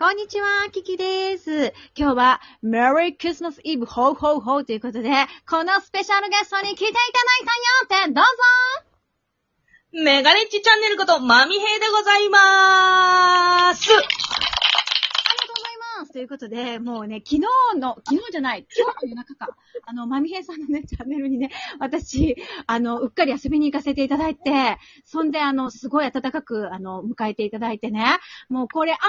こんにちは、キキです。今日は、メリークリスマスイブ、ホーホーホーということで、このスペシャルゲストに来ていただいたよって、どうぞメガネッチチャンネルこと、マミヘイでございまーす。といます。ということで、もうね、昨日の、昨日じゃない、今日の夜中か、あの、マミヘイさんのね、チャンネルにね、私、あの、うっかり遊びに行かせていただいて、そんで、あの、すごい温かく、あの、迎えていただいてね、もうこれありー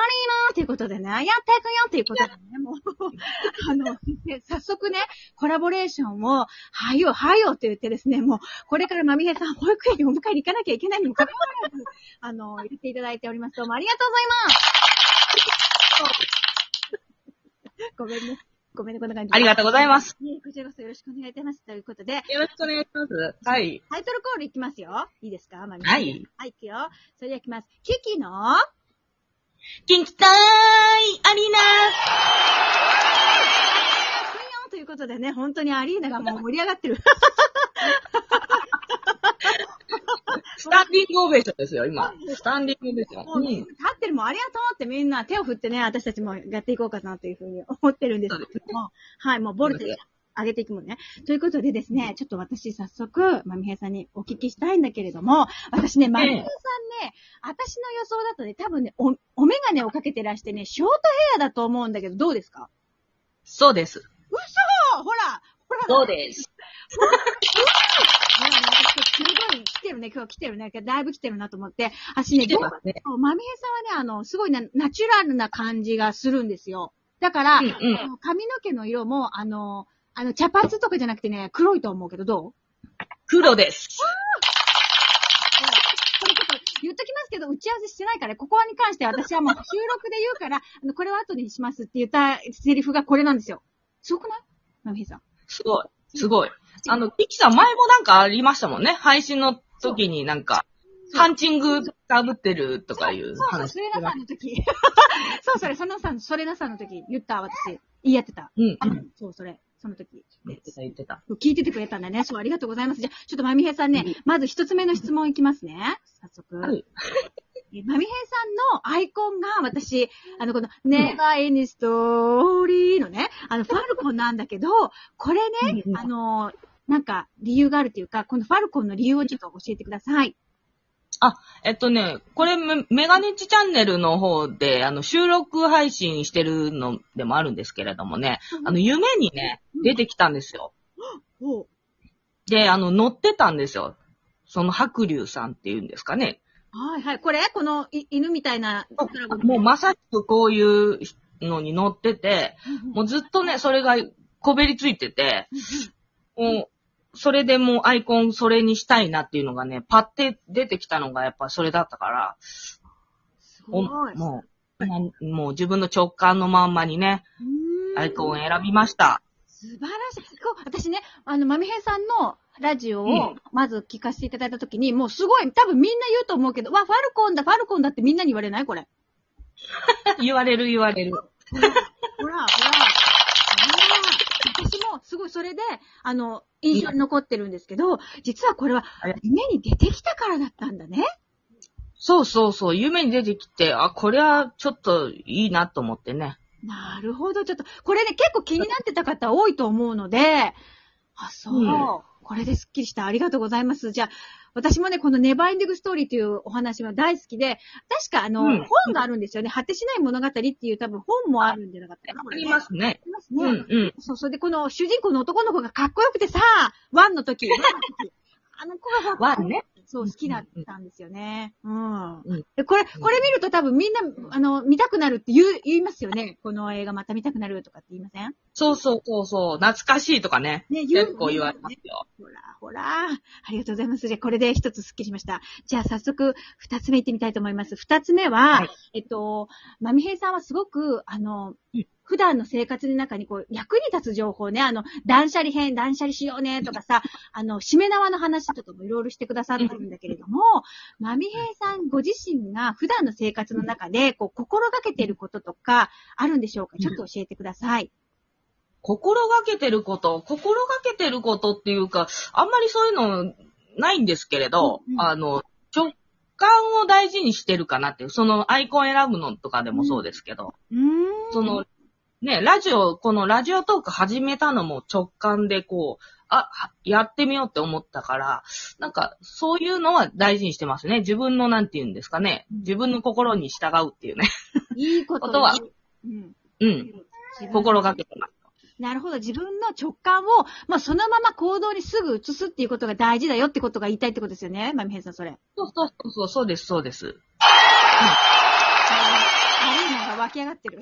なーということでね、やっていくよっていうことでね、もう、あの、ね早速ね、コラボレーションを、はよ、はよって言ってですね、もう、これからマミヘイさん、保育園にお迎えに行かなきゃいけないにもかかわらず、あの、入れていただいております。どうもありがとうございます。ごめんね。ごめんね、こんな感じで。ありがとうございます。ねこちらこそよろしくお願いいたします。ということで、よろしくお願いします。はい。タイトルコールいきますよ。いいですか？マミはい。はい、いくよ。それではいきます。キキの、キンキターイアリーナということでね、本当にアリーナがもう盛り上がってる。スタンディングオベーションですよ、今。スタンディングオベーション。もう、立ってるもんありがとうってみんな手を振ってね、私たちもやっていこうかなというふうに思ってるんですけども、はい、もうボルテージ上げていくもんね。ということでですね、ちょっと私早速、まみへいさんにお聞きしたいんだけれども、私ね、まみへいさんね、私の予想だとね、多分ね、お、お眼鏡をかけてらしてね、ショートヘアだと思うんだけど、どうですか？そうです。嘘！ほらそうです。ねえ私すごい来てるね、今日来てるね。だいぶ来てるなと思って。私ね、どうね。そうマミヘさんはね、あの、すごいな、ナチュラルな感じがするんですよ。だから、うんうん髪の毛の色も、あの、あの、茶髪とかじゃなくてね、黒いと思うけど、どう黒です。言っときますけど、打ち合わせしてないから、ここに関して私はもう収録で言うから、あの、これは後にしますって言ったセリフがこれなんですよ。すごくないマミヘさん。すごい。すごい。あの、キキさん前もなんかありましたもんね。配信の時になんか、ハンチングかぶってるとかいうそうそう、話そ。れなさんの時。そう、それ、そのさん、それなさんの時、言った、私。言い合ってた。うん、うん。そう、それ、その時。言ってた、言ってた。聞いててくれたんだね。そう、ありがとうございます。じゃあ、ちょっとまみへいさんね、まず一つ目の質問いきますね。早速。はいえまみへいさんのアイコンが、私、あの、この、ネバーエニストーリーのね、あの、ファルコンなんだけど、これね、うんあの、なんか、理由があるというか、このファルコンの理由をちょっと教えてください。えっとね、これメ、メガネッチチャンネルの方で、あの、収録配信してるのでもあるんですけれどもね、あの、夢にね、出てきたんですよ。で、あの、乗ってたんですよ。その白龍さんっていうんですかね。はいはい。これこのい犬みたいなもうまさしくこういうのに乗ってて、もうずっとね、それがこべりついてて、もう、それでもうアイコンそれにしたいなっていうのがね、パッて出てきたのがやっぱそれだったから、すおごい。もう、もう自分の直感のまんまにね、アイコンを選びました。素晴らしい。私ね、あの、まみへいさんのラジオうをまず聞かせていただいたときに、もうすごい、多分みんな言うと思うけど、わ、ファルコンだ、ファルコンだってみんなに言われない？これ。言われる言われる。ほら、ほら、ほら。私もすごいそれで、あの、印象に残ってるんですけど、実はこれは夢に出てきたからだったんだね。そうそうそう、夢に出てきて、あ、これはちょっといいなと思ってね。なるほど。ちょっと、これね、結構気になってた方多いと思うので、あ、そう。うんこれですっきりした。ありがとうございます。じゃあ、私もね、このネバーエンディングストーリーというお話は大好きで、確かあの、うん本があるんですよね。果てしない物語っていう多分本もあるんじゃなかったかな。こありますね。ありますね。うんうん。そう、それでこの主人公の男の子がかっこよくてさ、ワンの時、ワンの時 あの子がワンね。そう、好きだったんですよね。うん。うんでこれ、これ見ると多分みんな、あの、見たくなるって言う、言いますよね。この映画また見たくなるとかって言いません？そうそうそうそう、懐かしいとかね。ね、結構言われますよ。ほら、ほら。ありがとうございます。じゃあ、これで一つスッキリしました。じゃあ、早速、二つ目行ってみたいと思います。二つ目は、はいえっと、まみへいさんはすごく、あのうん、普段の生活の中にこう、役に立つ情報ね、あの、断捨離編、断捨離しようね、とかさ、あの、しめ縄の話とかもいろいろしてくださってるんだけれども、まみへいさんご自身が普段の生活の中で、こう、心がけてることとか、あるんでしょうか？ちょっと教えてください。心がけてること、心がけてることっていうか、あんまりそういうのないんですけれど、うんうんあの、直感を大事にしてるかなっていう、そのアイコン選ぶのとかでもそうですけど、うーん。その、ね、ラジオ、このラジオトーク始めたのも直感でこう、あ、はやってみようって思ったから、なんか、そういうのは大事にしてますね。自分のなんて言うんですかね。自分の心に従うっていうね。いいことこと はうん。うん。心がけてます。なるほど。自分の直感を、まあ、そのまま行動にすぐ移すっていうことが大事だよってことが言いたいってことですよね。まみへいさん、それ。そうそうそうそう、です、そうです。アリーナが湧き上がってる。ア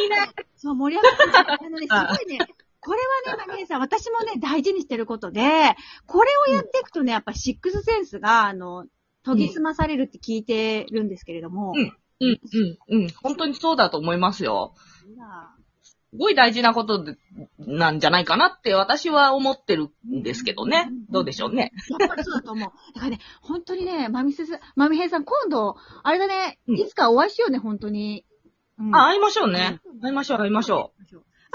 リーナそう、盛り上がってる。あのね、すあごいね、これはね、まみへいさん、私もね、大事にしてることで、これをやっていくとね、やっぱシックスセンスが、あの、研ぎ澄まされるって聞いてるんですけれども。うんうん、うん、うん。本当にそうだと思いますよ。すごい大事なことでなんじゃないかなって私は思ってるんですけどね。どうでしょうね。やっぱりそうだと思う。だからね、本当にね、まみせす、まみへいさん、今度、あれだね、うんいつかお会いしようね、本当に。うんあ、会いましょうね。会いましょう、会いましょう。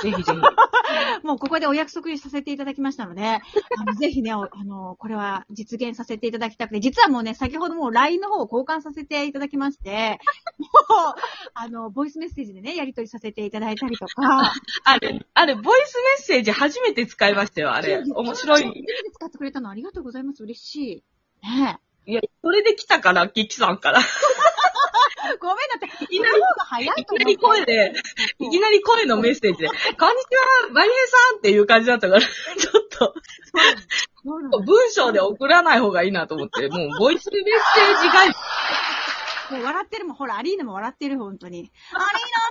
ぜひぜひ。もうここでお約束させていただきましたので、あのぜひね、お あの、これは実現させていただきたくて、実はもうね、先ほどもう LINE の方を交換させていただきまして、もう、あの、ボイスメッセージでね、やり取りさせていただいたりとか、あれ、あれ、ボイスメッセージ初めて使いましたよ、あれ。面白い。で使ってくれたのありがとうございます。嬉しい。ねいや、それで来たから、キキさんから。ごめんだって、きなり、方が早いと思いきなり声で、いきなり声のメッセージで、こんにちは、まゆへさんっていう感じだったから、ちょっと、文章で送らない方がいいなと思って、もう、ボイスメッセージが、もう笑ってるもん。ほら、アリーナも笑ってる、本当に。アリー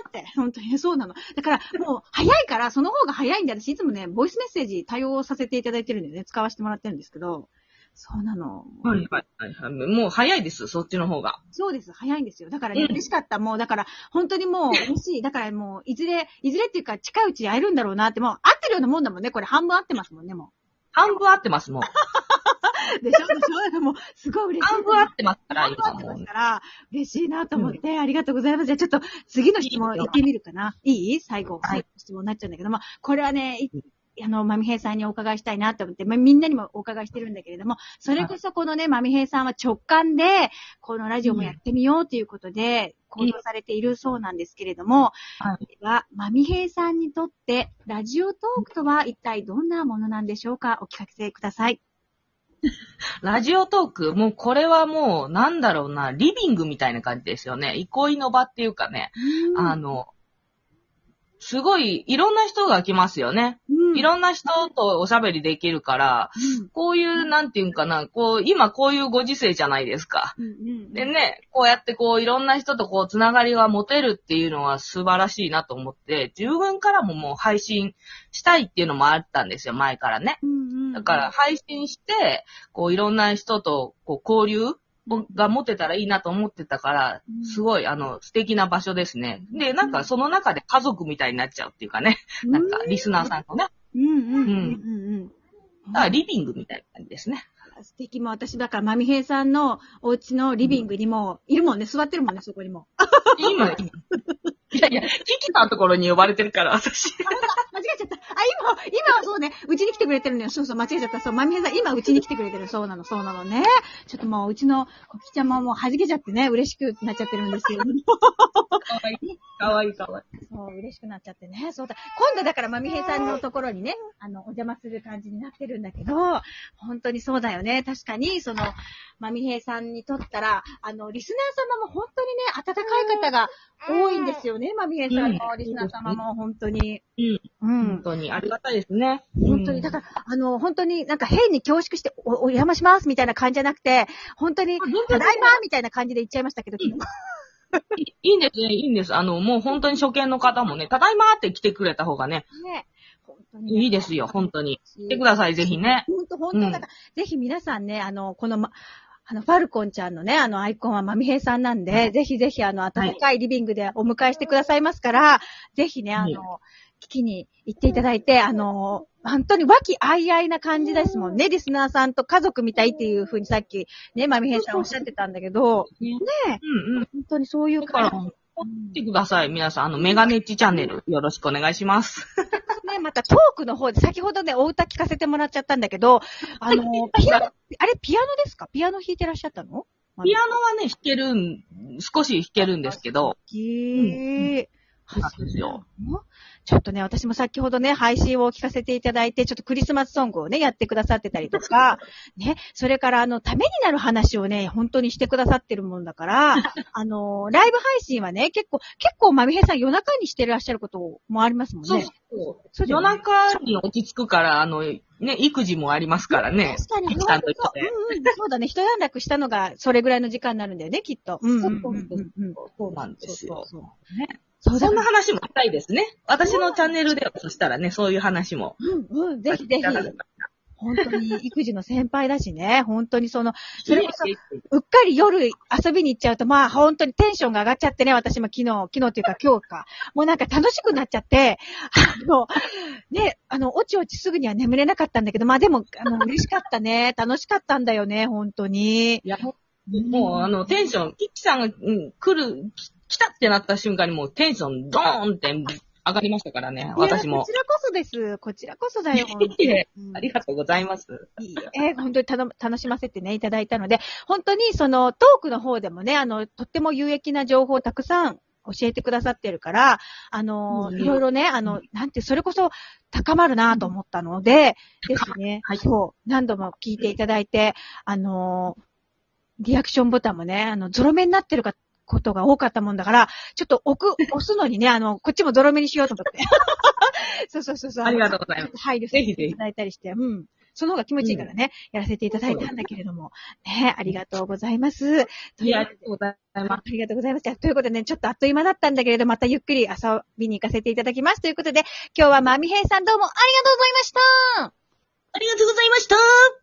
ナって。本当に、そうなの。だから、もう、早いから、その方が早いんで、私いつもね、ボイスメッセージ対応させていただいてるんでね、使わせてもらってるんですけど、そうなの。はいはいはいはい。もう早いです、そっちの方が。そうです。早いんですよ。だからね、うん嬉しかった。もう、だから、本当にもう、嬉しい。だからもう、いずれ、いずれっていうか、近いうちに会えるんだろうなって、もう、会ってるようなもんだもんね。これ、半分会ってますもんね、も半分合ってます、もう。う。でしょ？でしょもう、すごい嬉しい。半分合ってますから、半分合今もうってます。から、嬉しいなと思って、ありがとうございます。じゃあちょっと、次の質問行ってみるかな。いい？最後、はい最後の質問になっちゃうんだけども、これはね、いあの、まみへいさんにお伺いしたいなと思って、まみんなにもお伺いしてるんだけれども、それこそこのね、まみへいさんは直感で、このラジオもやってみようということで、行動されているそうなんですけれども、はいでは、まみへいさんにとって、ラジオトークとは一体どんなものなんでしょうか？お聞かせください。ラジオトーク、もうこれはもう、なんだろうな、リビングみたいな感じですよね。憩いの場っていうかね、あの、すごい、いろんな人が来ますよね。うんいろんな人とおしゃべりできるから、うん。こういう、なんていうんかな、こう、今こういうご時世じゃないですか。でね、こうやってこう、いろんな人とこう、つながりが持てるっていうのは素晴らしいなと思って、自分からももう配信したいっていうのもあったんですよ、前からね。だから配信して、こういろんな人とこう交流が持てたらいいなと思ってたからう、ん。すごいあの素敵な場所ですね。で、なんかその中で家族みたいになっちゃうっていうかね、なんかリスナーさんとね、うんうんうんうんうん。だからリビングみたいな感じですね。素敵も私、だから、まみへいさんのお家のリビングにも、いるもんね、座ってるもんね、そこにも。今、今いやいや、キキさんのところに呼ばれてるから、私。えちゃった。あ、今、今はそうね、うちに来てくれてるのよ。そうそう、間違えちゃった。そう、まみへいさん、今うちに来てくれてる。そうなの、そうなのね。ちょっともう、うちのコキちゃんももう弾けちゃってね、嬉しくなっちゃってるんですよ。かわいい、かわいい、かわいい。そう、嬉しくなっちゃってね。そうだ。今度だから、まみへいさんのところにね、あの、お邪魔する感じになってるんだけど、本当にそうだよね。確かに、その、まみへいさんにとったら、あの、リスナー様も本当にね、温かい方が多いんですよね。まみへいさんのうんリスナー様も本当に。うん。うん本。当にありがたいですね。本当に、だから、あの、本当になんか変に恐縮してお、お邪魔しますみたいな感じじゃなくて、本当に、ただいまみたいな感じで言っちゃいましたけど、昨日いいいんですね、いいんです。あの、もう本当に初見の方もね、ただいまーって来てくれた方がね、ね。本当にね、いいですよ、本当に。来来てください、ぜひね。本当、本当、うんだから、ぜひ皆さんね、あの、この、ま、あの、ファルコンちゃんのね、あの、アイコンはまみへいさんなんで、ぜひぜひ、あの、暖かいリビングでお迎えしてくださいますから、ぜひね、あはいの、聞きに行っていただいて、あの、本当に和気あいあいな感じですもんね。リスナーさんと家族みたいっていうふうにさっき、ね、まみへいさんおっしゃってたんだけど、ねねうんうん。本当にそういうだから、感来てください、皆さん。あの、メガネッチチャンネル、よろしくお願いします。じ。ね、またトークの方で、先ほどね、お歌聞かせてもらっちゃったんだけど、あの、ピアノ、あれピアノですか？ピアノ弾いてらっしゃったの？ピアノはね、弾けるん、少し弾けるんですけど、きー。そうなんですよ。ちょっとね、私も先ほどね、配信を聞かせていただいて、ちょっとクリスマスソングをね、やってくださってたりとか、ね、それからあの、ためになる話をね、本当にしてくださってるもんだから、あの、ライブ配信はね、結構、結構、まみへさん夜中にしてらっしゃることもありますもんそうね。そう。夜中に落ち着くから、あの、ね、育児もありますからね。確かに、ミキさんと一緒でうんうん、そうだね。一段落したのが、それぐらいの時間になるんだよね、きっと。うんうんうんうんうん。そうなんですよ。そうそうね。そんな話もしたいですね。私のチャンネルでは、そしたらね、そういう話も。うんうん、ぜひぜひ。本当に育児の先輩だしね。本当にその、それこそ、うっかり夜遊びに行っちゃうと、まあ本当にテンションが上がっちゃってね、私も昨日、昨日っていうか今日か。もうなんか楽しくなっちゃって、あの、ね、あの、おちおちすぐには眠れなかったんだけど、まあでも、あの、嬉しかったね。楽しかったんだよね、本当に。いや、もう、あの、テンション、キッキさんが、うん、来る、き来たってなった瞬間にもうテンションドーンって上がりましたからね、私も。こち。らこそです。こちらこそだよ、本当に。ありがとうございます。えー本当にたの楽しませてね、いただいたので、本当にそのトークの方でもね、あの、とっても有益な情報をたくさん教えてくださってるから、あの、うん。いろいろね、あの、なんて、それこそ高まるなと思ったので、ですね、はい。そう、何度も聞いていただいて、あの、リアクションボタンもね、あの、ゾロ目になってるか、ことが多かったもんだから、ちょっと置く、押すのにね、あの、こっちもゾロ目にしようと思って。そうそうそうそう。ありがとうございます。配慮させてい。ただいたりして、うん。その方が気持ちい。い。からね、やらせてい。ただい。たんだけれども。ね、ありがとうござい。ます。とい。や、あい。うりがとうござい。ます。ありがとうござい。ます。とい。うことでね、ちょっとあっとい。う間だったんだけれど、またゆっくり遊びに行かせてい。ただきます。とい。うことで、今日はまみへい。さんどうもありがとうござい。ましたありがとうござい。ました